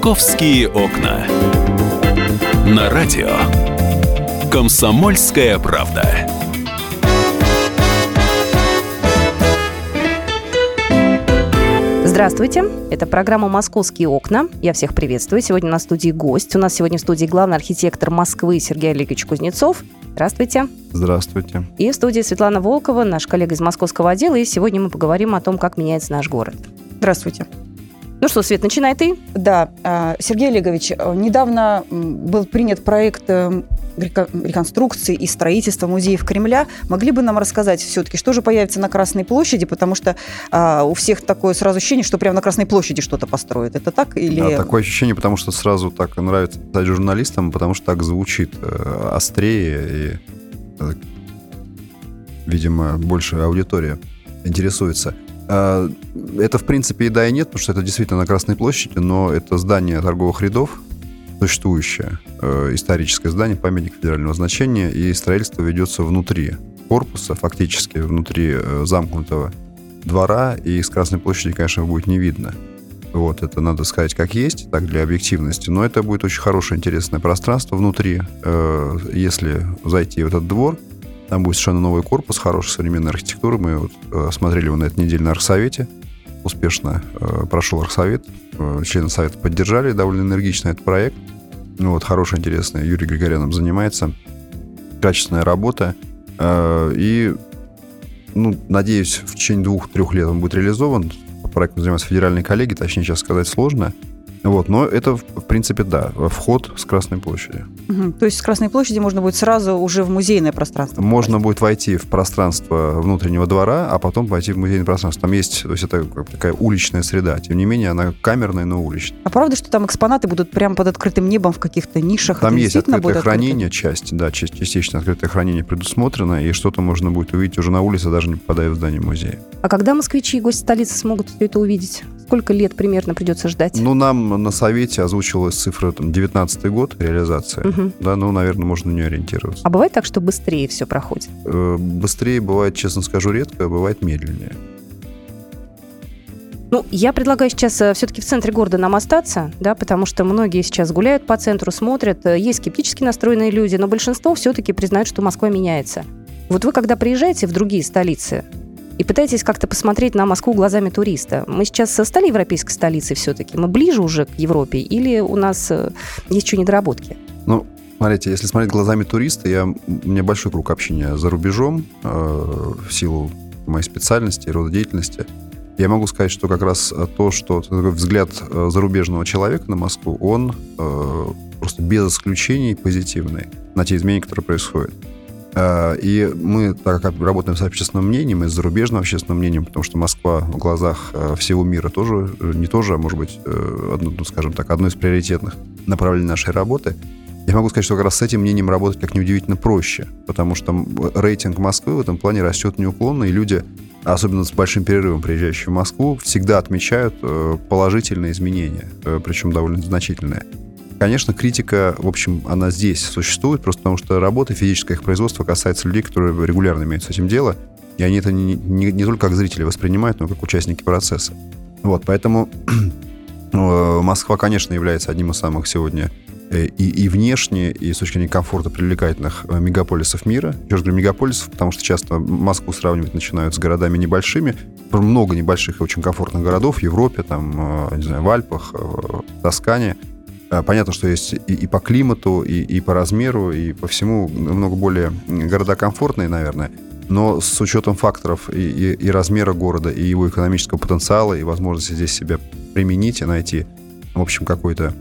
Московские окна. На радио. Комсомольская правда. Здравствуйте, это программа «Московские окна». Я всех приветствую. Сегодня на студии гость. У нас сегодня в студии главный архитектор Москвы Сергей Олегович Кузнецов. Здравствуйте. Здравствуйте. И в студии Светлана Волкова, наш коллега из московского отдела. И сегодня мы поговорим о том, как меняется наш город. Здравствуйте. Ну что, Свет, начинай ты. Да, а, Сергей Олегович, э, недавно был принят проект э, реконструкции и строительства музеев Кремля. Могли бы нам рассказать все-таки, что же появится на Красной площади, потому что а, у всех такое сразу ощущение, что прямо на Красной площади что-то построят. Это так или... Да, такое ощущение, потому что сразу так нравится стать журналистом, потому что так звучит э, острее и, э, видимо, больше аудитория интересуется. А, это, в принципе, и да, и нет, потому что это действительно на Красной площади, но это здание торговых рядов, существующее э, историческое здание, памятник федерального значения, и строительство ведется внутри корпуса, фактически внутри э, замкнутого двора, и с Красной площади, конечно, будет не видно. Вот, это надо сказать как есть, так для объективности. Но это будет очень хорошее, интересное пространство внутри. Э, если зайти в этот двор, там будет совершенно новый корпус, хорошей современной архитектуры. Мы вот, э, смотрели его на этой неделе на Архсовете. Успешно э, прошел Архсовет. Э, члены Совета поддержали довольно энергично этот проект. Ну, вот, хороший, интересный. Юрий Григорянов занимается. Качественная работа. Э, и, ну, надеюсь, в течение двух-трех лет он будет реализован. По проекту занимаются федеральные коллеги, точнее сейчас сказать сложно. Вот, но это, в принципе, да, вход с Красной площади. Угу. То есть с Красной площади можно будет сразу уже в музейное пространство? Можно попасть. будет войти в пространство внутреннего двора, а потом войти в музейное пространство. Там есть, то есть это такая уличная среда. Тем не менее, она камерная, но уличная. А правда, что там экспонаты будут прямо под открытым небом в каких-то нишах? Там это есть открытое хранение, открыто? часть, да, частично открытое хранение предусмотрено, и что-то можно будет увидеть уже на улице, даже не попадая в здание музея. А когда москвичи и гости столицы смогут все это увидеть? Сколько лет примерно придется ждать? Ну, нам на совете озвучивалась цифра там, 19 год реализация. Угу. Да, ну, наверное, можно на нее ориентироваться. А бывает так, что быстрее все проходит? Э, быстрее бывает, честно скажу, редко, а бывает медленнее. Ну, я предлагаю сейчас э, все-таки в центре города нам остаться, да, потому что многие сейчас гуляют по центру, смотрят. Э, есть скептически настроенные люди, но большинство все-таки признают, что Москва меняется. Вот вы, когда приезжаете в другие столицы, и пытаетесь как-то посмотреть на Москву глазами туриста. Мы сейчас стали европейской столицей все-таки? Мы ближе уже к Европе или у нас э, есть еще недоработки? Ну, Смотрите, если смотреть глазами туриста, я, у меня большой круг общения за рубежом э, в силу моей специальности и рода деятельности. Я могу сказать, что как раз то, что такой взгляд э, зарубежного человека на Москву, он э, просто без исключений позитивный на те изменения, которые происходят. Э, и мы, так как работаем с общественным мнением и с зарубежным общественным мнением, потому что Москва в глазах э, всего мира тоже, э, не тоже, а может быть, одно, ну, скажем так, одно из приоритетных направлений нашей работы, я могу сказать, что как раз с этим мнением работать, как неудивительно, проще, потому что рейтинг Москвы в этом плане растет неуклонно, и люди, особенно с большим перерывом приезжающие в Москву, всегда отмечают положительные изменения, причем довольно значительные. Конечно, критика, в общем, она здесь существует, просто потому что работа, физическое их производство касается людей, которые регулярно имеют с этим дело, и они это не, не, не только как зрители воспринимают, но и как участники процесса. Вот, поэтому э, Москва, конечно, является одним из самых сегодня э, и, и внешне, и с точки зрения комфорта привлекательных э, мегаполисов мира. Я же говорю мегаполисов, потому что часто Москву сравнивать начинают с городами небольшими. Много небольших и очень комфортных городов в Европе, там, не знаю, в Альпах, в Тоскане – понятно, что есть и, и по климату, и, и по размеру, и по всему намного более города комфортные, наверное. Но с учетом факторов и, и, и размера города, и его экономического потенциала, и возможности здесь себя применить и найти, в общем, какой-то,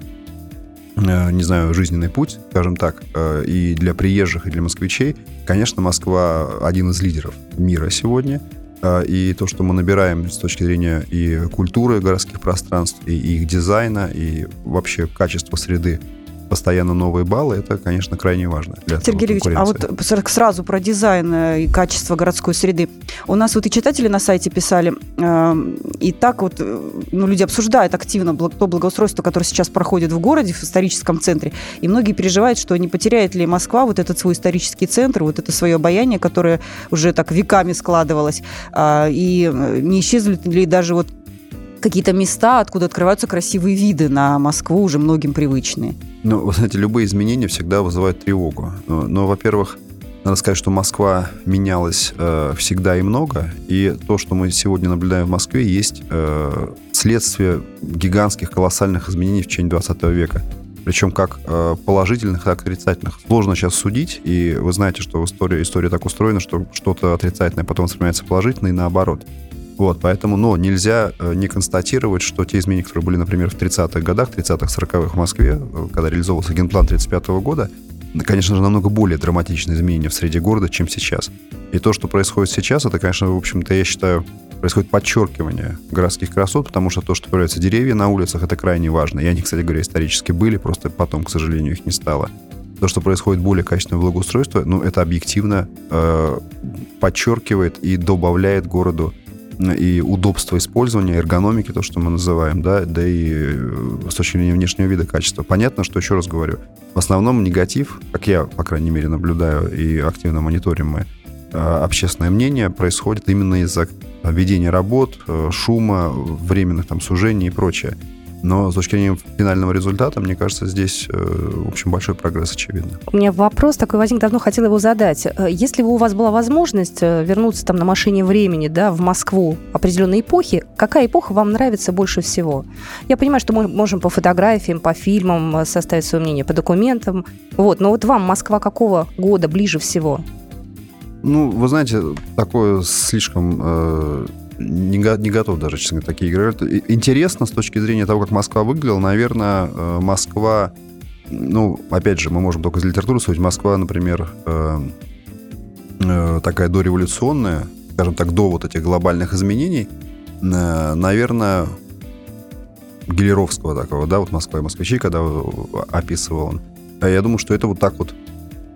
э, не знаю, жизненный путь, скажем так, э, и для приезжих, и для москвичей, конечно, Москва один из лидеров мира сегодня – а, и то, что мы набираем с точки зрения и культуры городских пространств, и их дизайна, и вообще качества среды, постоянно новые баллы, это, конечно, крайне важно. Для Сергей Ильич, а вот сразу про дизайн э, и качество городской среды. У нас вот и читатели на сайте писали, э, и так вот э, ну, люди обсуждают активно то благоустройство, которое сейчас проходит в городе, в историческом центре, и многие переживают, что не потеряет ли Москва вот этот свой исторический центр, вот это свое обаяние, которое уже так веками складывалось, а, и не исчезнут ли даже вот какие-то места, откуда открываются красивые виды на Москву, уже многим привычные. Ну, вы знаете, любые изменения всегда вызывают тревогу. Но, но во-первых, надо сказать, что Москва менялась э, всегда и много, и то, что мы сегодня наблюдаем в Москве, есть э, следствие гигантских, колоссальных изменений в течение 20 века. Причем как э, положительных, так и отрицательных. Сложно сейчас судить, и вы знаете, что в истории, история так устроена, что что-то отрицательное потом воспринимается положительно и наоборот. Вот, поэтому, но нельзя э, не констатировать, что те изменения, которые были, например, в 30-х годах, 30-х, 40-х в Москве, э, когда реализовывался генплан 35 -го года, конечно же, намного более драматичные изменения в среде города, чем сейчас. И то, что происходит сейчас, это, конечно, в общем-то, я считаю, происходит подчеркивание городских красот, потому что то, что появляются деревья на улицах, это крайне важно. И они, кстати говоря, исторически были, просто потом, к сожалению, их не стало. То, что происходит более качественное благоустройство, ну, это объективно э, подчеркивает и добавляет городу и удобство использования, эргономики, то, что мы называем, да, да и э, с точки зрения внешнего вида качества. Понятно, что, еще раз говорю, в основном негатив, как я, по крайней мере, наблюдаю и активно мониторим мы, э, общественное мнение происходит именно из-за ведения работ, э, шума, временных там сужений и прочее. Но с точки зрения финального результата, мне кажется, здесь, э, в общем, большой прогресс очевидно. У меня вопрос такой возник, давно хотела его задать. Э, если бы у вас была возможность э, вернуться там на машине времени, да, в Москву определенной эпохи, какая эпоха вам нравится больше всего? Я понимаю, что мы можем по фотографиям, по фильмам составить свое мнение, по документам. Вот, но вот вам Москва какого года ближе всего? Ну, вы знаете, такое слишком не, не готов даже, честно говоря, такие игры. Интересно с точки зрения того, как Москва выглядела. Наверное, э, Москва, ну, опять же, мы можем только из литературы судить. Москва, например, э, э, такая дореволюционная, скажем так, до вот этих глобальных изменений, наверное, Гелеровского такого, да, вот Москва и москвичи, когда описывал он. А я думаю, что это вот так вот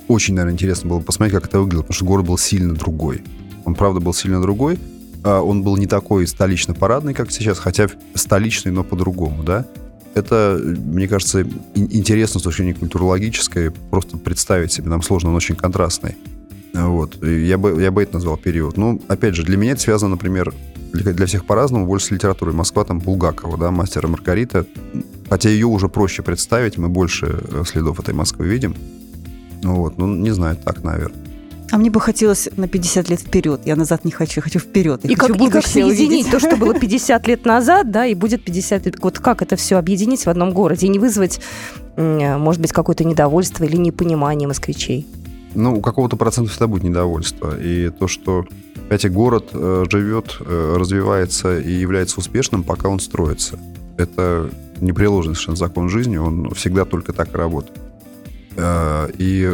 очень, наверное, интересно было посмотреть, как это выглядело, потому что город был сильно другой. Он, правда, был сильно другой. А, он был не такой столично-парадный, как сейчас, хотя столичный, но по-другому, да. Это, мне кажется, интересно с точки зрения культурологической, просто представить себе, нам сложно, он очень контрастный. Вот. Я бы, я бы это назвал период. Ну, опять же, для меня это связано, например, для, всех по-разному, больше с литературой. Москва, там, Булгакова, да, мастера Маргарита. Хотя ее уже проще представить, мы больше э, следов этой Москвы видим. Вот, ну, не знаю, так, наверное. А мне бы хотелось на 50 лет вперед. Я назад не хочу, я хочу вперед. Я и, хочу как, и как соединить то, что было 50 лет назад, да, и будет 50 лет. Вот как это все объединить в одном городе и не вызвать, может быть, какое-то недовольство или непонимание москвичей? Ну, у какого-то процента всегда будет недовольство. И то, что эти город э, живет, э, развивается и является успешным, пока он строится. Это непреложный совершенно закон жизни, он всегда только так и работает. Э, и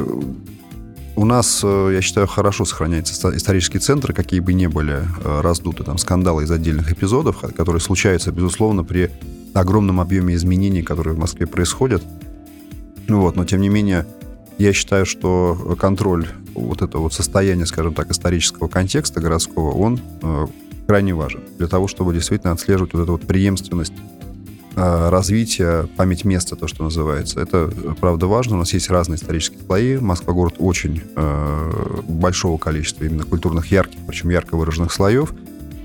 у нас, э, я считаю, хорошо сохраняются исторические центры, какие бы ни были э, раздуты там скандалы из отдельных эпизодов, которые случаются, безусловно, при огромном объеме изменений, которые в Москве происходят. Вот, но тем не менее, я считаю, что контроль вот этого вот состояния, скажем так, исторического контекста городского, он э, крайне важен для того, чтобы действительно отслеживать вот эту вот преемственность развития, память места, то, что называется. Это, правда, важно. У нас есть разные исторические слои. Москва город очень э, большого количества именно культурных ярких, причем ярко выраженных слоев.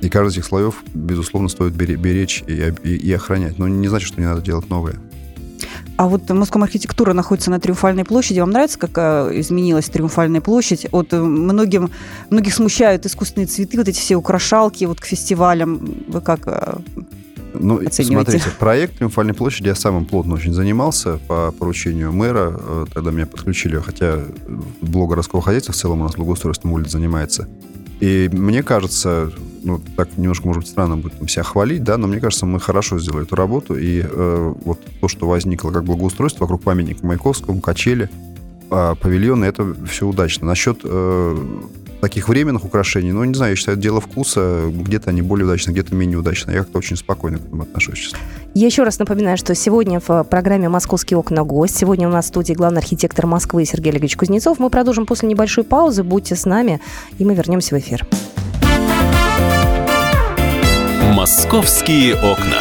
И каждый из этих слоев, безусловно, стоит беречь и, и, и охранять. Но не значит, что не надо делать новое. А вот Москва архитектура находится на Триумфальной площади. Вам нравится, как э, изменилась Триумфальная площадь? Вот э, многим, многих смущают искусственные цветы, вот эти все украшалки вот к фестивалям. Вы как ну, смотрите, проект «Триумфальной площади» я самым плотно очень занимался по поручению мэра. Э, тогда меня подключили, хотя блок городского хозяйства в целом у нас благоустройством улиц занимается. И мне кажется, ну, так немножко, может быть, странно будет себя хвалить, да, но мне кажется, мы хорошо сделали эту работу. И э, вот то, что возникло как благоустройство вокруг памятника Маяковскому, качели, э, павильоны, это все удачно. Насчет э, таких временных украшений, ну, не знаю, я считаю, это дело вкуса. Где-то они более удачны, где-то менее удачны. Я как-то очень спокойно к этому отношусь, честно. Я еще раз напоминаю, что сегодня в программе «Московские окна» гость. Сегодня у нас в студии главный архитектор Москвы Сергей Олегович Кузнецов. Мы продолжим после небольшой паузы. Будьте с нами, и мы вернемся в эфир. «Московские окна».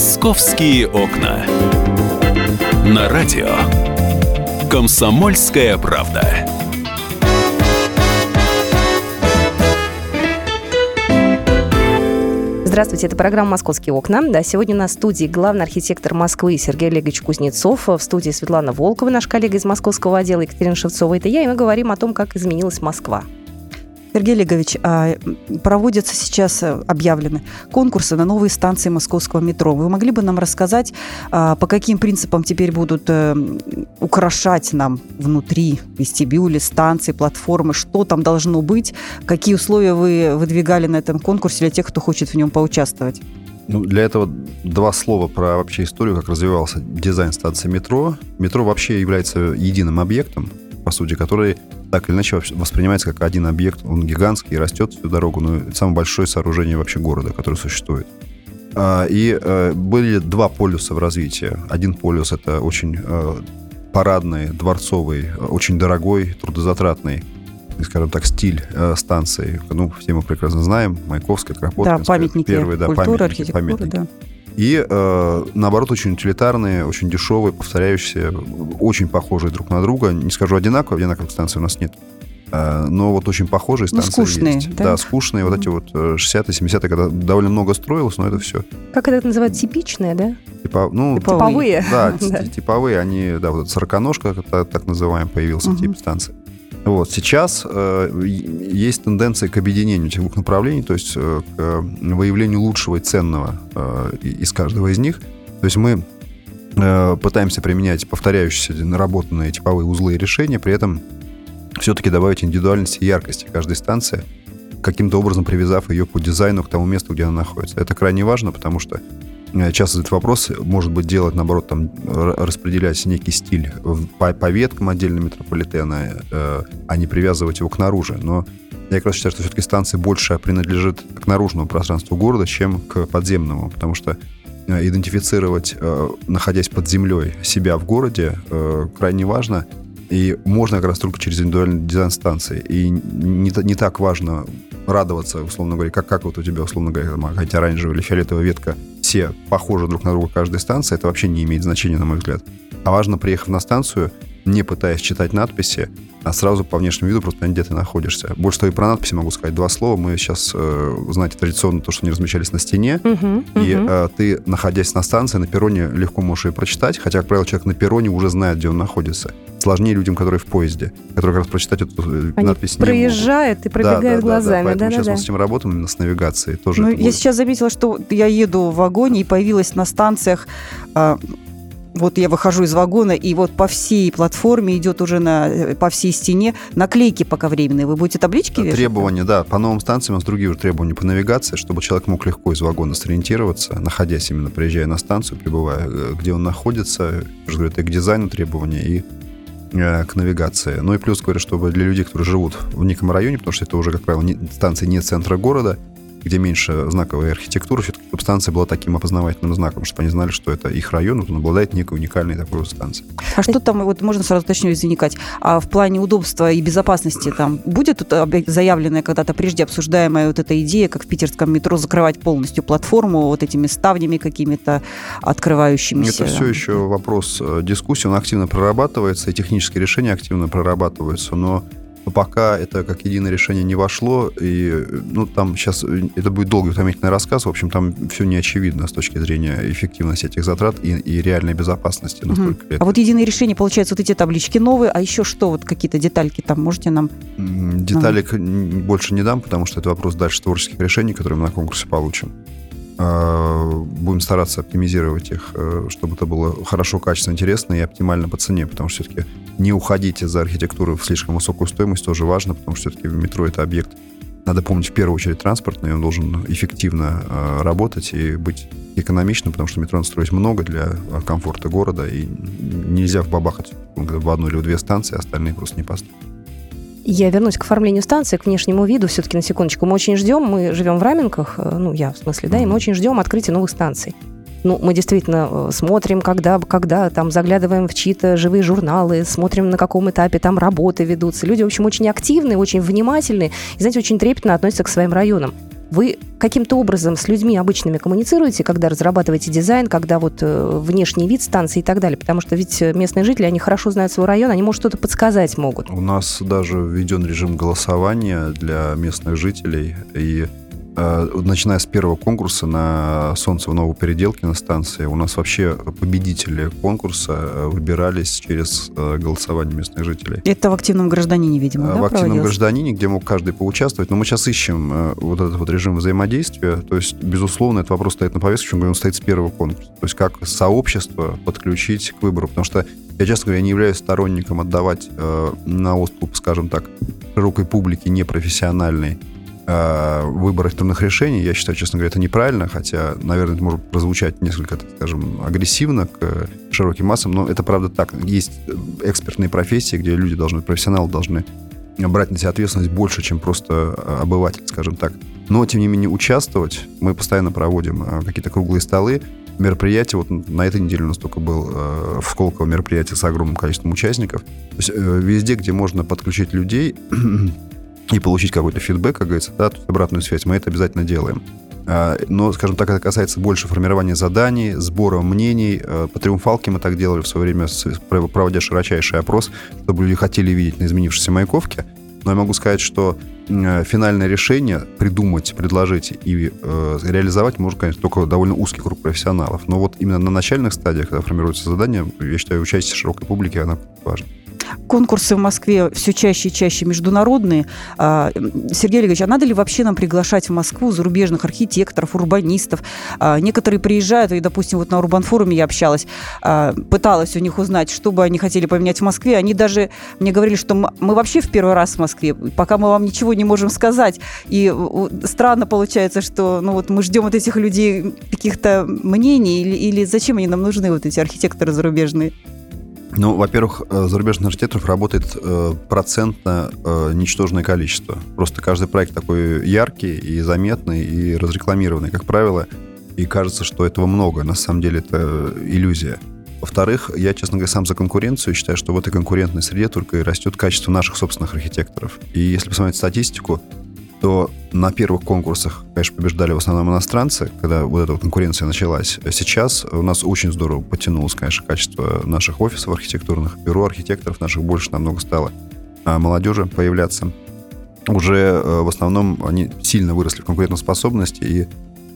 Московские окна. На радио. Комсомольская правда. Здравствуйте, это программа «Московские окна». Да, сегодня на студии главный архитектор Москвы Сергей Олегович Кузнецов. В студии Светлана Волкова, наш коллега из московского отдела Екатерина Шевцова. Это я, и мы говорим о том, как изменилась Москва. Сергей Олегович, а, проводятся сейчас э, объявлены конкурсы на новые станции московского метро. Вы могли бы нам рассказать, а, по каким принципам теперь будут э, украшать нам внутри вестибюли, станции, платформы, что там должно быть, какие условия вы выдвигали на этом конкурсе для тех, кто хочет в нем поучаствовать? Ну, для этого два слова про вообще историю, как развивался дизайн станции метро. Метро вообще является единым объектом, по сути, который так или иначе воспринимается как один объект. Он гигантский, растет всю дорогу, но это самое большое сооружение вообще города, которое существует. А, и э, были два полюса в развитии. Один полюс — это очень э, парадный, дворцовый, очень дорогой, трудозатратный скажем так, стиль э, станции. Ну, все мы прекрасно знаем. Маяковская, Кропоткинская. Да, памятники первые, да, культуры, памятники, архитектуры, памятники. да. И, э, наоборот, очень утилитарные, очень дешевые, повторяющиеся, очень похожие друг на друга. Не скажу одинаковые, одинаковых станций у нас нет. Э, но вот очень похожие Ну, станции скучные, есть. да? Да, скучные. Вот эти вот э, 60-е, 70-е, когда довольно много строилось, но это все. Как это называется? Типичное, да? Типа, ну, Типовые. Да, типовые, они, да, вот сороконожка, так называемый, появился тип станции. Вот, сейчас э, есть тенденция к объединению этих двух направлений, то есть э, к э, выявлению лучшего и ценного э, из каждого из них. То есть мы э, пытаемся применять повторяющиеся наработанные типовые узлы и решения, при этом все-таки добавить индивидуальности и яркости каждой станции, каким-то образом привязав ее по дизайну к тому месту, где она находится. Это крайне важно, потому что часто этот вопрос может быть делать, наоборот, там, распределять некий стиль по, по веткам отдельно метрополитена, э, а не привязывать его к наружу. Но я как раз считаю, что все-таки станция больше принадлежит к наружному пространству города, чем к подземному, потому что э, идентифицировать, э, находясь под землей, себя в городе э, крайне важно. И можно как раз только через индивидуальный дизайн станции. И не, не так важно радоваться, условно говоря, как, как вот у тебя, условно говоря, какая-то оранжевая или фиолетовая ветка, все похожи друг на друга каждая станция, это вообще не имеет значения, на мой взгляд. А важно, приехав на станцию, не пытаясь читать надписи, а сразу по внешнему виду просто понять, где ты находишься. Больше того, и про надписи могу сказать два слова. Мы сейчас, э, знаете, традиционно то, что они размещались на стене, Мгм, и мгм. э, ты, находясь на станции, на перроне, легко можешь ее прочитать, хотя, как правило, человек на перроне уже знает, где он находится. Сложнее людям, которые в поезде, которые как раз прочитать эту э, Они надпись проезжают и Да, пробегают да, да, да. глазами. Поэтому сейчас Да-да-да. мы с этим работаем именно с навигацией. Тоже Ну, я будет. сейчас заметила, что я еду в вагоне и появилась на станциях. а, вот я выхожу из вагона, и вот по всей платформе идет уже на, э, по всей стене наклейки пока временные. Вы будете таблички вешать? Требования, да, по новым станциям у нас другие уже требования по навигации, чтобы человек мог легко из вагона сориентироваться, находясь именно, приезжая на станцию, прибывая, э, где он находится. Я же говорю, это и к дизайну требования, и э, к навигации. Ну и плюс, говорю, чтобы для людей, которые живут в неком районе, потому что это уже, как правило, не, станции не центра города, где меньше знаковой архитектуры, все-таки чтобы станция была таким опознавательным знаком, чтобы они знали, что это их район, он обладает некой уникальной такой вот станцией. А что там, вот можно сразу уточню, извини, Кать, а в плане удобства и безопасности там будет тут заявленная когда-то прежде обсуждаемая вот эта идея, как в питерском метро закрывать полностью платформу вот этими ставнями какими-то открывающимися? Это все еще вопрос э, дискуссии, он активно прорабатывается, и технические решения активно прорабатываются, но пока это как единое решение не вошло, и ну, там сейчас э, это будет долгий утомительный рассказ, в общем, там все не очевидно с точки зрения эффективности этих затрат и, и реальной безопасности, это. А вот единое решение, получается, вот эти таблички новые, а еще что, вот какие-то детальки там можете нам... Деталек н- больше не дам, потому что это вопрос дальше творческих решений, которые мы на конкурсе получим. А, Будем стараться оптимизировать их, э, чтобы это было хорошо, качественно, интересно и оптимально по цене, потому что все-таки не уходить из-за архитектуры в слишком высокую стоимость тоже важно, потому что все-таки метро это объект надо помнить в первую очередь транспортный, он должен эффективно э, работать и быть экономичным, потому что метро надо строить много для э, комфорта города, и нельзя вбабахать в одну или в две станции, остальные просто не построить. Я вернусь к оформлению станции, к внешнему виду. Все-таки на секундочку. Мы очень ждем, мы живем в Раменках, э, ну, я в смысле, да, и мы очень ждем открытия новых станций. Ну, мы действительно э, смотрим, когда, когда там заглядываем в чьи-то живые журналы, смотрим, на каком этапе там работы ведутся. Люди, в общем, очень активные, очень внимательные и, знаете, очень трепетно относятся к своим районам. Вы каким-то образом с людьми обычными коммуницируете, когда разрабатываете дизайн, когда вот э, внешний вид станции и так далее? Потому что ведь местные жители, они хорошо знают свой район, они, может, что-то подсказать могут. У нас даже введен режим голосования для местных жителей, и начиная с первого конкурса на Солнцево Новопеределке на станции, у нас вообще победители конкурса э, выбирались через э, голосование местных жителей. Это в активном гражданине, видимо, В да, активном гражданине, где мог каждый поучаствовать. Но мы сейчас ищем вот этот вот режим взаимодействия. То есть, безусловно, этот вопрос стоит на повестке, он стоит с первого конкурса. То есть, как сообщество подключить к выбору. Потому что я, честно говоря, не являюсь сторонником отдавать э, на откуп, скажем так, широкой публике непрофессиональной э, выбор электронных решений. Я считаю, честно говоря, это неправильно, хотя, наверное, это может прозвучать несколько, так скажем, агрессивно к широким массам, но это правда так. Есть экспертные профессии, где люди должны, профессионалы должны брать на себя ответственность больше, чем просто обыватель, скажем так. Но, тем не менее, участвовать. Мы постоянно проводим э, какие-то круглые столы, мероприятия. Вот на этой неделе у нас только был э, в Сколково мероприятие с огромным количеством участников. То есть э, везде, где можно подключить людей, и получить какой-то фидбэк, как говорится, да, обратную связь, мы это обязательно делаем. А, но, скажем так, это касается больше формирования заданий, сбора мнений. А, по триумфалке мы так делали в свое время, проводя широчайший опрос, чтобы люди хотели видеть на изменившейся Маяковке. Но я могу сказать, что финальное решение придумать, предложить и э, реализовать может, конечно, только довольно узкий круг профессионалов. Но вот именно на начальных стадиях, когда формируется задание, я считаю, участие широкой публики, она важна. Конкурсы в Москве все чаще и чаще международные. А, Сергей Олегович, а надо ли вообще нам приглашать в Москву зарубежных архитекторов, урбанистов? А, некоторые приезжают, и, допустим, вот на Урбанфоруме я общалась, а, пыталась у них узнать, что бы они хотели поменять в Москве. Они даже мне говорили, что мы вообще в первый раз в Москве, пока мы вам ничего не можем сказать. И странно получается, что ну, вот мы ждем от этих людей каких-то мнений, или, или зачем они нам нужны, вот эти архитекторы зарубежные? Ну, во-первых, э, зарубежных архитекторов работает э, процентно э, ничтожное количество. Просто каждый проект такой яркий и заметный, и разрекламированный, как правило, и кажется, что этого много. На самом деле это иллюзия. Во-вторых, я, честно говоря, сам за конкуренцию считаю, что в этой конкурентной среде только и растет качество наших собственных архитекторов. И если посмотреть статистику, то на первых конкурсах, конечно, побеждали в основном иностранцы, когда вот эта вот конкуренция началась. Сейчас у нас очень здорово потянулось, конечно, качество наших офисов архитектурных, бюро архитекторов наших больше намного стало. А молодежи появляться. Уже э, в основном они сильно выросли в конкурентоспособности, и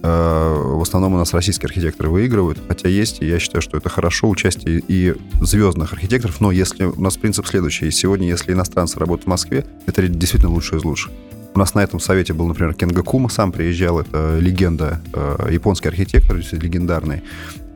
э, в основном у нас российские архитекторы выигрывают, хотя есть, и я считаю, что это хорошо, участие и звездных архитекторов, но если у нас принцип следующий, сегодня, если иностранцы работают в Москве, это действительно лучшие из лучших. У нас на этом совете был, например, Кенга Кума, сам приезжал, это легенда, э, японский архитектор, легендарный,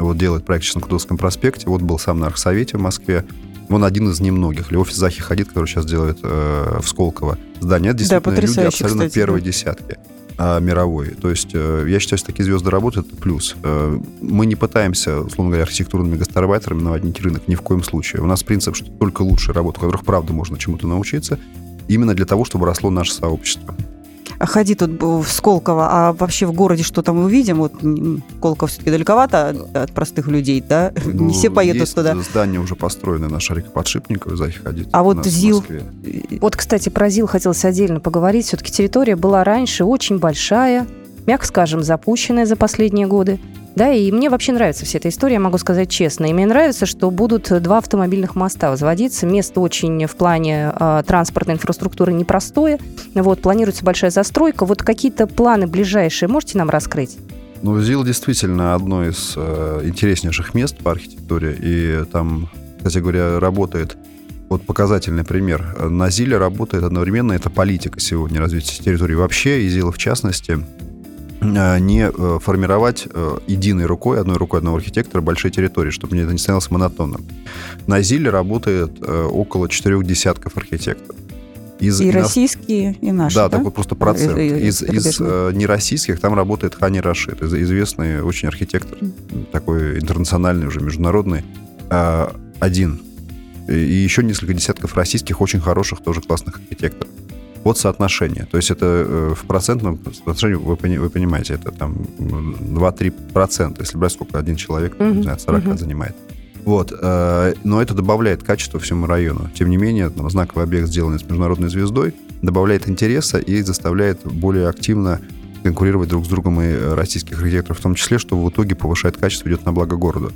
вот делает проект в Чеснокутовском проспекте, вот был сам на архсовете в Москве, он один из немногих. Или офис Захи Хадид, который сейчас делает э, в Сколково здание. Это действительно да, люди абсолютно кстати, первой да. десятки э, мировой. То есть э, я считаю, что такие звезды работают, это плюс. Э, мы не пытаемся, условно говоря, архитектурными гастарбайтерами наводнить рынок ни в коем случае. У нас принцип, что только лучшие работы, у которых правда можно чему-то научиться, именно для того, чтобы росло наше сообщество. А ходи тут в Сколково, а вообще в городе что там мы увидим? Вот Сколково все-таки далековато от простых людей, да? Ну, Не все поедут есть туда. здания уже построены на шарике подшипников, Захи ходить. А вот ЗИЛ? Вот, кстати, про ЗИЛ хотелось отдельно поговорить. Все-таки территория была раньше очень большая, мягко скажем, запущенная за последние годы. Да, и мне вообще нравится вся эта история, могу сказать честно. И мне нравится, что будут два автомобильных моста возводиться. Место очень в плане э, транспортной инфраструктуры непростое. Вот, планируется большая застройка. Вот какие-то планы ближайшие можете нам раскрыть? Ну, ЗИЛ действительно одно из э, интереснейших мест по архитектуре. И там, кстати говоря, работает вот показательный пример. На ЗИЛе работает одновременно, это политика сегодня развития территории вообще, и ЗИЛа в частности – не э, формировать э, единой рукой, одной рукой одного архитектора большие территории, чтобы это не становилось монотонным. На ЗИЛе работает около четырех десятков архитекторов. Из И ино- российские, и наши, да, да? такой просто процент. Э, э, Из, из зарубежные. э, нероссийских там работает Хани Рашид, из- известный очень архитектор, такой интернациональный уже, международный. А, один. И и еще несколько десятков российских очень хороших, тоже классных архитекторов. Вот соотношение. То есть это э, в процентном соотношении, вы, вы понимаете, это там м, 2-3 процента, если брать сколько один человек, Мгм, не знаю, от 40 мгм. занимает. Вот, э, но это добавляет качество всему району. Тем не менее, там, знаковый объект, сделанный с международной звездой, добавляет интереса и заставляет более активно конкурировать друг с другом и российских архитекторов в том числе, что в итоге повышает качество, идет на благо городу.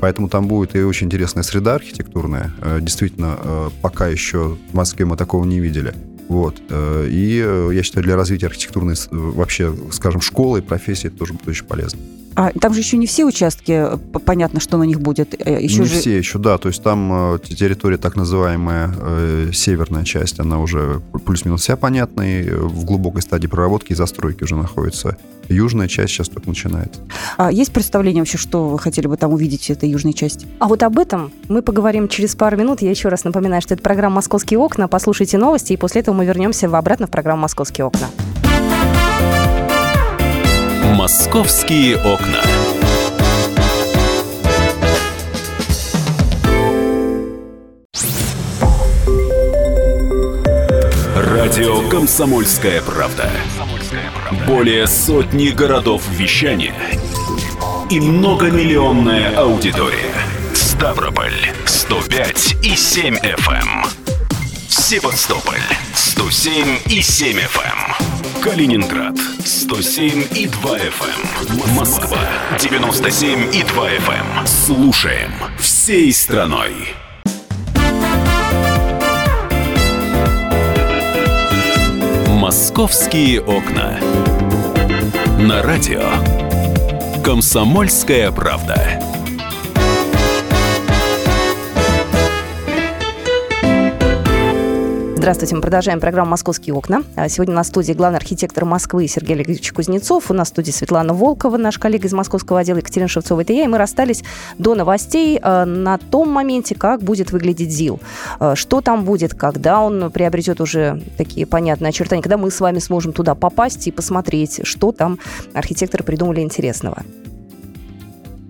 Поэтому там будет и очень интересная среда архитектурная. Э, Действительно, пока еще в Москве мы такого не видели. Вот. Э, И э, я считаю, для развития архитектурной э, вообще, скажем, школы и профессии это тоже будет очень полезно. А там же еще не все участки, э, понятно, что на них будет. Э, Еще не же... все еще, да. То есть там э, те- территория так называемая э, северная часть, она уже плюс-минус вся понятна и в глубокой стадии проработки и застройки уже находится. Южная часть сейчас только начинается. А есть представление вообще, что вы хотели бы там увидеть в этой южной части? А вот об этом мы поговорим через пару минут. Я еще раз напоминаю, что это программа «Московские окна». Послушайте новости, и после этого мы вернемся обратно в программу «Московские окна». «Московские окна». Радио «Комсомольская правда». Более сотни городов вещания и многомиллионная аудитория. Ставрополь 105 и 7 FM. эм. Севастополь 107 и 7 FM. Калининград 107 и 2 FM. Москва 97 и 2 FM. Слушаем всей страной. Московские окна. На радио. Комсомольская правда. Здравствуйте, мы продолжаем программу «Московские окна». А Сегодня на студии главный архитектор Москвы Сергей Олегович Кузнецов. У нас в студии Светлана Волкова, наш коллега из московского отдела, Екатерина Шевцова. Это я. И мы расстались до новостей э, на том моменте, как будет выглядеть ЗИЛ. Э, Что там будет, когда он приобретет уже такие понятные очертания, когда мы с вами сможем туда попасть и посмотреть, что там архитекторы придумали интересного.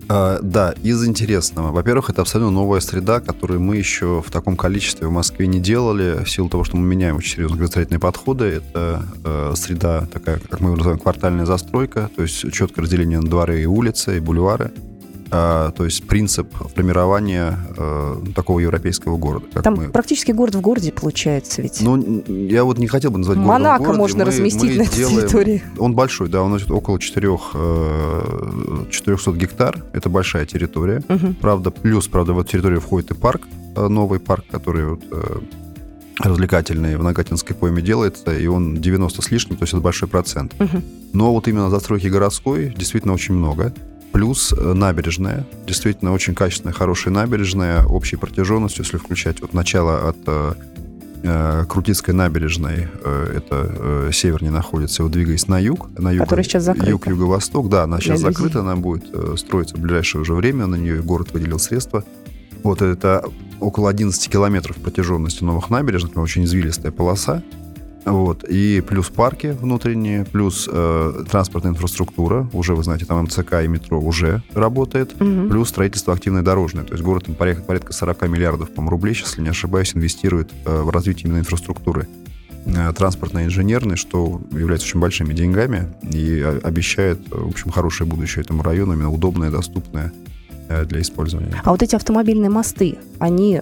А, да, из интересного. Во-первых, это абсолютно новая среда, которую мы еще в таком количестве в Москве не делали, в силу того, что мы меняем очень серьезно градостроительные подходы. Это э, среда такая, как мы ее называем, квартальная застройка, то есть четкое разделение на дворы и улицы, и бульвары. А, то есть принцип формирования э, такого европейского города. Там мы... практически город в городе получается ведь. Ну, я вот не хотел бы назвать городом Монако городе. можно Мы- разместить мы на этой делаем- территории. Он большой, да, он около 4, 400 гектар. Это большая территория. Мгм. Правда, плюс, правда, в эту территорию входит и парк, э, новый парк, который вот, э, развлекательный в Нагатинской пойме делается, и он 90 с лишним, то есть это большой процент. Мгм. Но вот именно застройки городской действительно очень много. Плюс э, набережная. Действительно очень качественная, хорошая набережная, общей протяженностью, если включать от начала от э, э, Крутицкой набережной, это севернее находится, вот двигаясь на юг, на юг, Которая сейчас закрыта. юг-юго-восток, да, она сейчас Для закрыта, она будет строиться в ближайшее уже время, на нее город выделил средства. Вот это около 11 километров протяженности новых набережных, очень извилистая полоса. Вот. И плюс парки внутренние, плюс э, транспортная инфраструктура. Уже, вы знаете, там МЦК и метро уже работает. Мгм. Плюс строительство активное дорожное. То есть город там порядка, порядка 40 миллиардов, по рублей, если не ошибаюсь, инвестирует э, в развитие именно инфраструктуры э, транспортно-инженерной, что является очень большими деньгами и э, обещает, э, в общем, хорошее будущее этому району, именно удобное, доступное для использования. А вот эти автомобильные мосты, они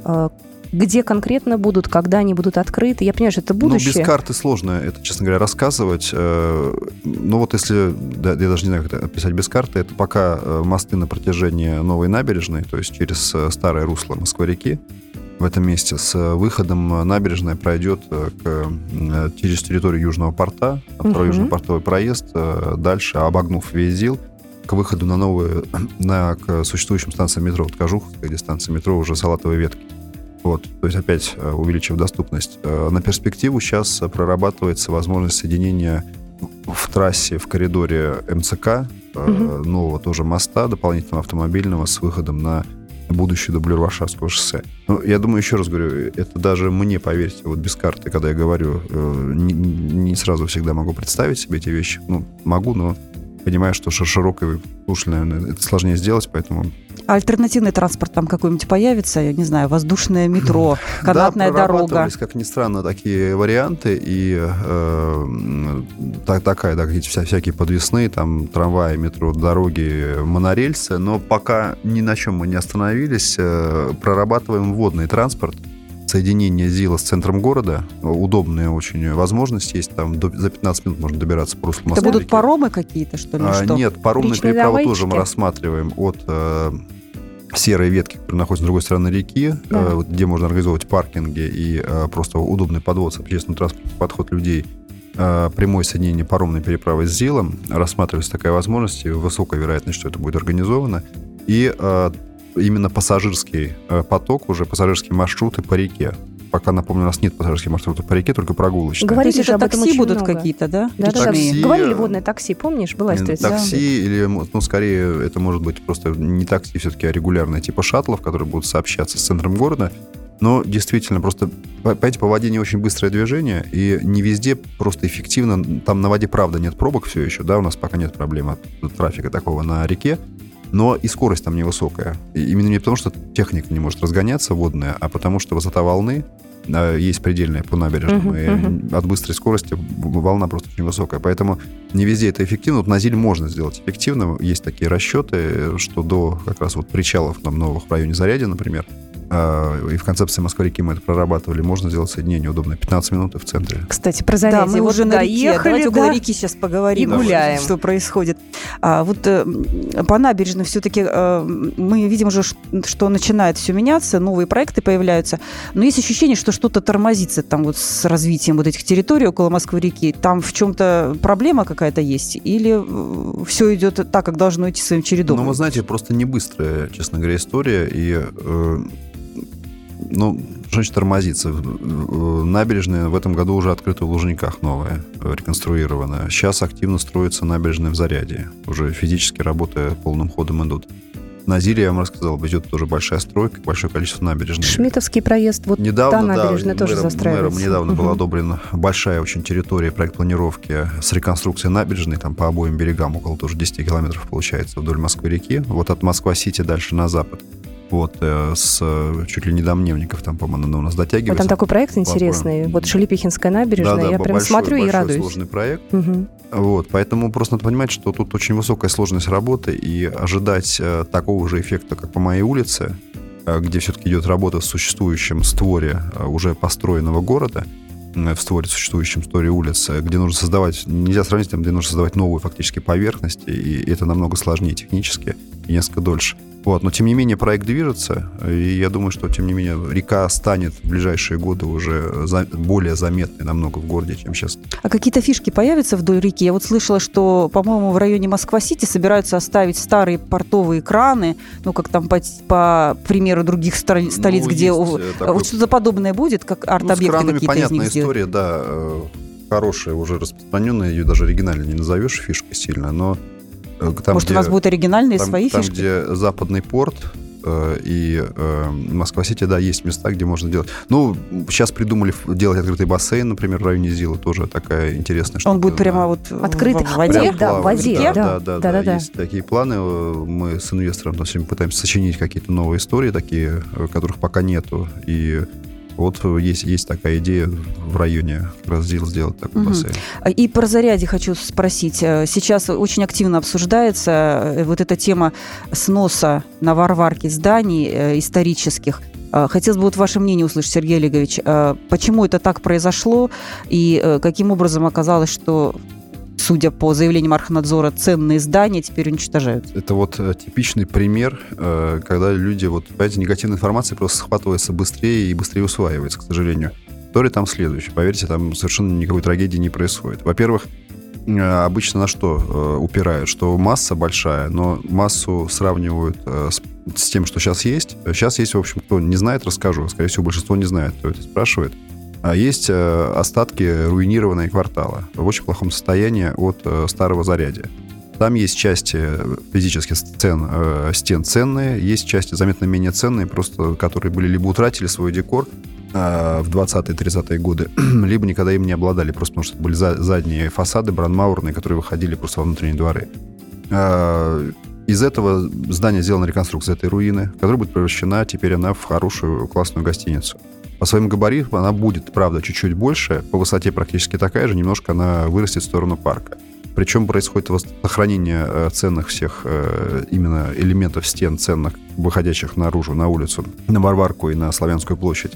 где конкретно будут, когда они будут открыты? Я понимаю, что это будущее. Ну, без карты сложно это, честно говоря, рассказывать. Э, Ну, вот если, да, я даже не знаю, как это описать без карты, это пока э, мосты на протяжении новой набережной, то есть через э, старое русло Москвы-реки, в этом месте с выходом набережная пройдет к, через территорию Южного порта, второй Мгм. южно-портовый проезд, дальше, обогнув весь ЗИЛ, к выходу на новые, на, к существующим станциям метро, вот Кожуховская, где станция метро уже Салатовые ветки. Вот, то есть опять э, увеличив доступность. Э, На перспективу сейчас э, прорабатывается возможность соединения в трассе, в коридоре МЦК, Мгм. нового тоже моста, дополнительного автомобильного с выходом на будущий дублер Варшавского шоссе. Ну, я думаю, еще раз говорю, это даже мне, поверьте, вот без карты, когда я говорю, не, не сразу всегда могу представить себе эти вещи. Ну, могу, но понимаю, что широкой слушай, наверное, это сложнее сделать, поэтому альтернативный транспорт там какой-нибудь появится? Я не знаю, воздушное метро, канатная да, дорога. как ни странно, такие варианты. И э, так, такая, да, какие-то вся, всякие подвесные, там, трамваи, метро, дороги, монорельсы. Но пока ни на чем мы не остановились. Э, прорабатываем водный транспорт соединение ЗИЛа с центром города. Удобная очень возможность есть. Там до, за 15 минут можно добираться по руслу Это будут паромы какие-то, что ли? А, что? Нет, паромные переправы тоже мы рассматриваем от э, серой ветки, которая находится с другой стороны реки, да. э, где можно организовывать паркинги и э, просто удобный подвод с общественным транспортом, подход людей э, прямое соединение паромной переправы с ЗИЛом. Рассматривается такая возможность, и высокая вероятность, что это будет организовано. И э, именно пассажирский э, поток, уже пассажирские маршруты по реке. Пока, напомню, у нас нет пассажирских маршрутов по реке, только прогулочные. Говорили же об этом такси будут какие-то, да? Да, да, такси, Говорили водное такси, помнишь? Была история. Такси да. или, ну, скорее, это может быть просто не такси все-таки, а регулярные типа шаттлов, которые будут сообщаться с центром города. Но действительно, просто, понимаете, по воде не очень быстрое движение, и не везде просто эффективно. Там на воде, правда, нет пробок все еще, да, у нас пока нет проблем от трафика такого на реке но и скорость там невысокая. И именно не потому, что техника не может разгоняться водная, а потому что высота волны есть предельная по набережным, uh-huh, и uh-huh. от быстрой скорости волна просто очень высокая. Поэтому не везде это эффективно. Вот на Зиль можно сделать эффективно. Есть такие расчеты, что до как раз вот причалов там новых в районе Зарядья, например, и в концепции Москва-реки мы это прорабатывали, можно сделать соединение удобное. 15 минут и в центре. Кстати, про Зарядье. Да, мы вот уже на реке. Давайте да? около реки сейчас поговорим. И гуляем. Что происходит. А, вот э, по набережной все-таки э, мы видим уже, что начинает все меняться, новые проекты появляются. Но есть ощущение, что что-то тормозится там вот с развитием вот этих территорий около Москвы-реки. Там в чем-то проблема какая-то есть? Или э, все идет так, как должно идти своим чередом? Ну, вы знаете, просто не быстрая, честно говоря, история. И э, ну, что значит тормозится? Набережная в этом году уже открыта в Лужниках новая, реконструированная. Сейчас активно строится набережная в Заряде. Уже физически работая полным ходом идут. На Зиле, я вам рассказал, идет тоже большая стройка, большое количество набережных. Шмитовский проезд, вот недавно, та набережная да, тоже мэром, застраивается. Мэром недавно угу. была одобрена большая очень территория, проект планировки с реконструкцией набережной, там по обоим берегам, около тоже 10 километров получается вдоль Москвы-реки. Вот от Москва-Сити дальше на запад вот, э, с э, чуть ли не до Мневников, там, по-моему, она у нас дотягивается. Вот там такой проект интересный, вот Шелепихинская набережная, да, да, я прям большой, смотрю большой, и радуюсь. сложный проект. Угу. Вот, поэтому просто надо понимать, что тут очень высокая сложность работы, и ожидать э, такого же эффекта, как по моей улице, где все-таки идет работа в существующем створе уже построенного города, в створе существующем створе улицы, где нужно создавать, нельзя сравнить с тем, где нужно создавать новые фактически поверхности, и это намного сложнее технически и несколько дольше. Вот, но тем не менее проект движется, и я думаю, что тем не менее река станет в ближайшие годы уже за, более заметной намного в городе, чем сейчас. А какие-то фишки появятся вдоль реки? Я вот слышала, что, по-моему, в районе Москва-Сити собираются оставить старые портовые краны, ну, как там по, по примеру других столиц, ну, где э, такой... вот что-то подобное будет, как арт-объекты ну, какие-то из них история, сделать? да, э, хорошая, уже распространенная, ее даже оригинально не назовешь фишкой сильно, но там, Может, где, у нас будут оригинальные там, свои там, фишки? где западный порт э, и э, Москва-Сити, да, есть места, где можно делать. Ну, сейчас придумали делать открытый бассейн, например, в районе Зилы, тоже такая интересная штука. Он будет прямо вот открытый в воде? Да, в воде, да. Да, да, да, да, да. Есть такие планы. Мы с инвестором на сегодня пытаемся сочинить какие-то новые истории, такие, которых пока нету. И вот есть, есть такая идея в районе как раз сделать такой угу. бассейн. И про заряде хочу спросить. Э, сейчас очень активно обсуждается э, вот эта тема сноса на Варварке зданий э, исторических. Хотелось бы вот ваше мнение услышать, Сергей Олегович. Почему это так произошло и каким образом оказалось, что судя по заявлениям Архнадзора, ценные здания теперь уничтожают. Это вот э, типичный пример, э, когда люди, вот, понимаете, негативная информация просто схватывается быстрее и быстрее усваивается, к сожалению. История там следующая. Поверьте, там совершенно никакой трагедии не происходит. Во-первых, э, обычно на что упирают? Что масса большая, но массу сравнивают с, с тем, что сейчас есть. Сейчас есть, в общем, кто не знает, расскажу. Скорее всего, большинство не знает, кто это спрашивает. А есть э, остатки руинированные квартала в очень плохом состоянии от э, старого зарядья. Там есть части физически стен, э, стен ценные, есть части заметно менее ценные, просто которые были либо утратили свой декор э, в 20-30-е годы, либо никогда им не обладали, просто потому что это были за, задние фасады бранмаурные, которые выходили просто во внутренние дворы. Э, из этого здания сделана реконструкция этой руины, которая будет превращена теперь она в хорошую классную гостиницу. По своим габаритам она будет, правда, чуть-чуть больше, по высоте практически такая же, немножко она вырастет в сторону парка. Причем происходит сохранение э, ценных всех э, именно элементов стен, ценных, выходящих наружу, на улицу, на Варварку и на Славянскую площадь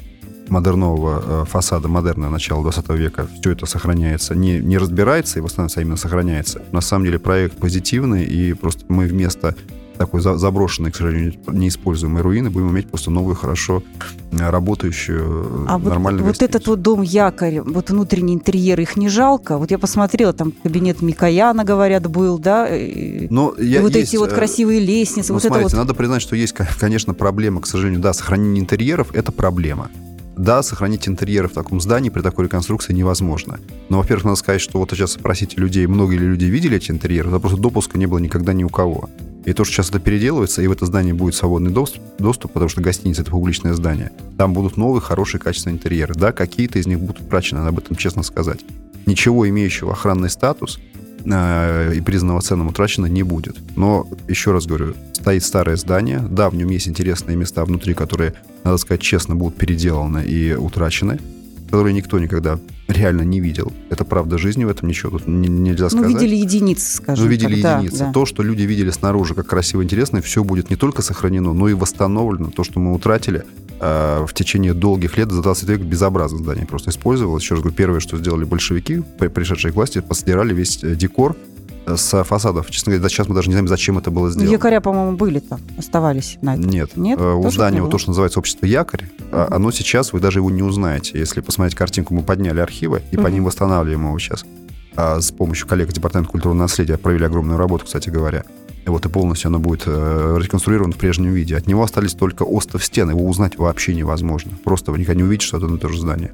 модернового э, фасада, модерна начала 20 века, все это сохраняется, не, не разбирается и восстанавливается, а именно сохраняется. На самом деле проект позитивный, и просто мы вместо такой заброшенной, к сожалению, неиспользуемой руины, будем иметь просто новую, хорошо э, работающую, а нормальную вот, вот этот вот дом якорь, вот внутренний интерьер, их не жалко? Вот я посмотрела, там кабинет Микояна, говорят, был, да? Но ну, я, и вот есть, эти вот э, красивые лестницы. Ну, вот смотрите, это вот... надо признать, что есть, конечно, проблема, к сожалению, да, сохранение интерьеров – это проблема. Да, сохранить интерьеры в таком здании при такой реконструкции невозможно. Но, во-первых, надо сказать, что вот сейчас спросите людей, много ли людей видели эти интерьеры, да просто допуска не было никогда ни у кого. И то, что сейчас это переделывается, и в это здание будет свободный доступ, доступ потому что гостиница — это публичное здание, там будут новые, хорошие, качественные интерьеры. Да, какие-то из них будут утрачены, надо об этом честно сказать. Ничего имеющего охранный статус э, и признанного ценным утрачено не будет. Но, еще раз говорю, стоит старое здание, да, в нем есть интересные места внутри, которые, надо сказать честно, будут переделаны и утрачены, которые никто никогда реально не видел. Это правда жизни, в этом ничего тут не, нельзя сказать. Ну, видели единицы, скажем Ну, видели так, единицы. Да, да. То, что люди видели снаружи, как красиво и интересно, все будет не только сохранено, но и восстановлено. То, что мы утратили э, в течение долгих лет, за 20 век безобразно здание просто использовалось. Еще раз говорю, первое, что сделали большевики, пришедшие к власти, постирали весь э, декор, с фасадов. Честно говоря, сейчас мы даже не знаем, зачем это было сделано. Якоря, по-моему, были там, оставались на этом. Нет. Нет? Э, у здания, вот то, что называется общество якорь, uh-huh. оно сейчас, вы даже его не узнаете. Если посмотреть картинку, мы подняли архивы и uh-huh. по ним восстанавливаем его сейчас. А с помощью коллег Департамента культурного наследия провели огромную работу, кстати говоря. И вот и полностью оно будет э, реконструировано в прежнем виде. От него остались только остов стен. Его узнать вообще невозможно. Просто вы никогда не увидите, что это на то же здание.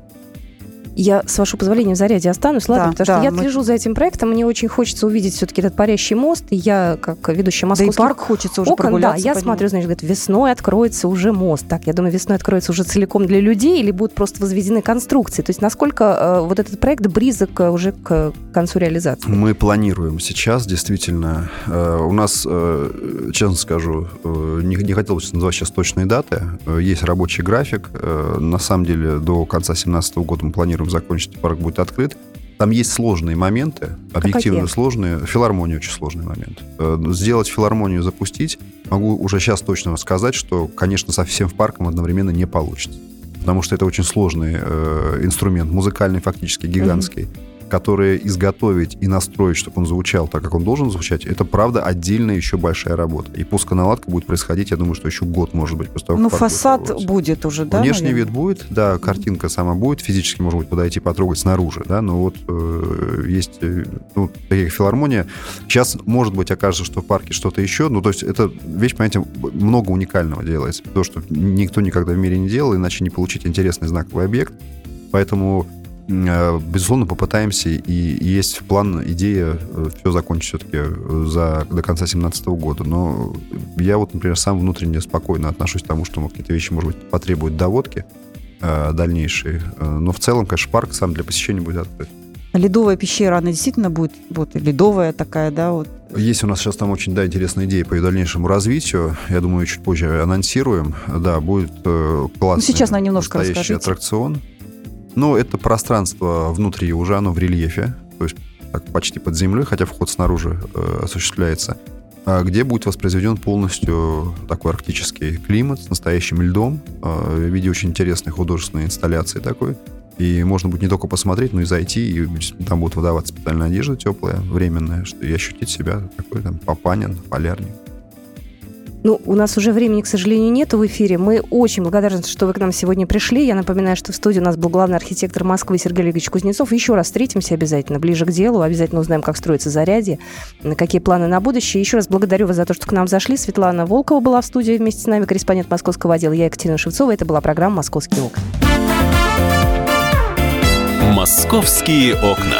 Я, с вашего позволения, в заряде останусь, ладно? Да, потому да, что я мы... слежу за этим проектом, мне очень хочется увидеть все-таки этот парящий мост, и я, как ведущая московских да и парк хочется уже окон, да, я смотрю, значит, говорит, весной откроется уже мост. Так, я думаю, весной откроется уже целиком для людей или будут просто возведены конструкции? То есть насколько э, вот этот проект близок э, уже к концу реализации? Мы планируем сейчас, действительно. Э, у нас, э, честно скажу, э, не, не хотел бы называть сейчас точные даты. Э, есть рабочий график. Э, на самом деле, до конца 2017 года мы планируем закончить парк будет открыт. Там есть сложные моменты, объективно а сложные. Филармония очень сложный момент. Э, сделать филармонию, запустить, могу уже сейчас точно сказать, что, конечно, со всем парком одновременно не получится. Потому что это очень сложный э, инструмент, музыкальный фактически, гигантский. Mm-hmm которые изготовить и настроить, чтобы он звучал так, как он должен звучать, это, правда, отдельная еще большая работа. И пусконаладка будет происходить, я думаю, что еще год, может быть, после того, Ну, фасад будет, будет уже, да? Внешний наверное? вид будет, да, картинка сама будет, физически, может быть, подойти, потрогать снаружи, да, но вот э, есть, э, ну, такие филармония. Сейчас, может быть, окажется, что в парке что-то еще, ну, то есть это вещь, понимаете, много уникального делается, то, что никто никогда в мире не делал, иначе не получить интересный знаковый объект. Поэтому безусловно, попытаемся, и есть план, идея э, все закончить все-таки э, за, до конца 2017 года. Но я вот, например, сам внутренне спокойно отношусь к тому, что какие-то вещи, может быть, потребуют доводки э, дальнейшие. Но в целом, конечно, парк сам для посещения будет открыт. Ледовая пещера, она действительно будет вот ледовая такая, да, вот. Есть у нас сейчас там очень, да, интересная идея по ее дальнейшему развитию. Я думаю, чуть позже анонсируем. Да, будет э, классный ну, сейчас нам немножко настоящий расскажите. аттракцион. Но это пространство внутри уже оно в рельефе, то есть так, почти под землей, хотя вход снаружи э, осуществляется, а где будет воспроизведен полностью такой арктический климат с настоящим льдом э, в виде очень интересной художественной инсталляции такой. И можно будет не только посмотреть, но и зайти, и там будут выдаваться специальная одежда теплая, временная, что и ощутить себя такой там папанин, полярник. Ну, у нас уже времени, к сожалению, нет в эфире. Мы очень благодарны, что вы к нам сегодня пришли. Я напоминаю, что в студии у нас был главный архитектор Москвы Сергей Олегович Кузнецов. Еще раз встретимся обязательно, ближе к делу. Обязательно узнаем, как строится зарядье, какие планы на будущее. Еще раз благодарю вас за то, что к нам зашли. Светлана Волкова была в студии вместе с нами, корреспондент московского отдела. Я Екатерина Шевцова. Это была программа «Московские окна». «Московские окна».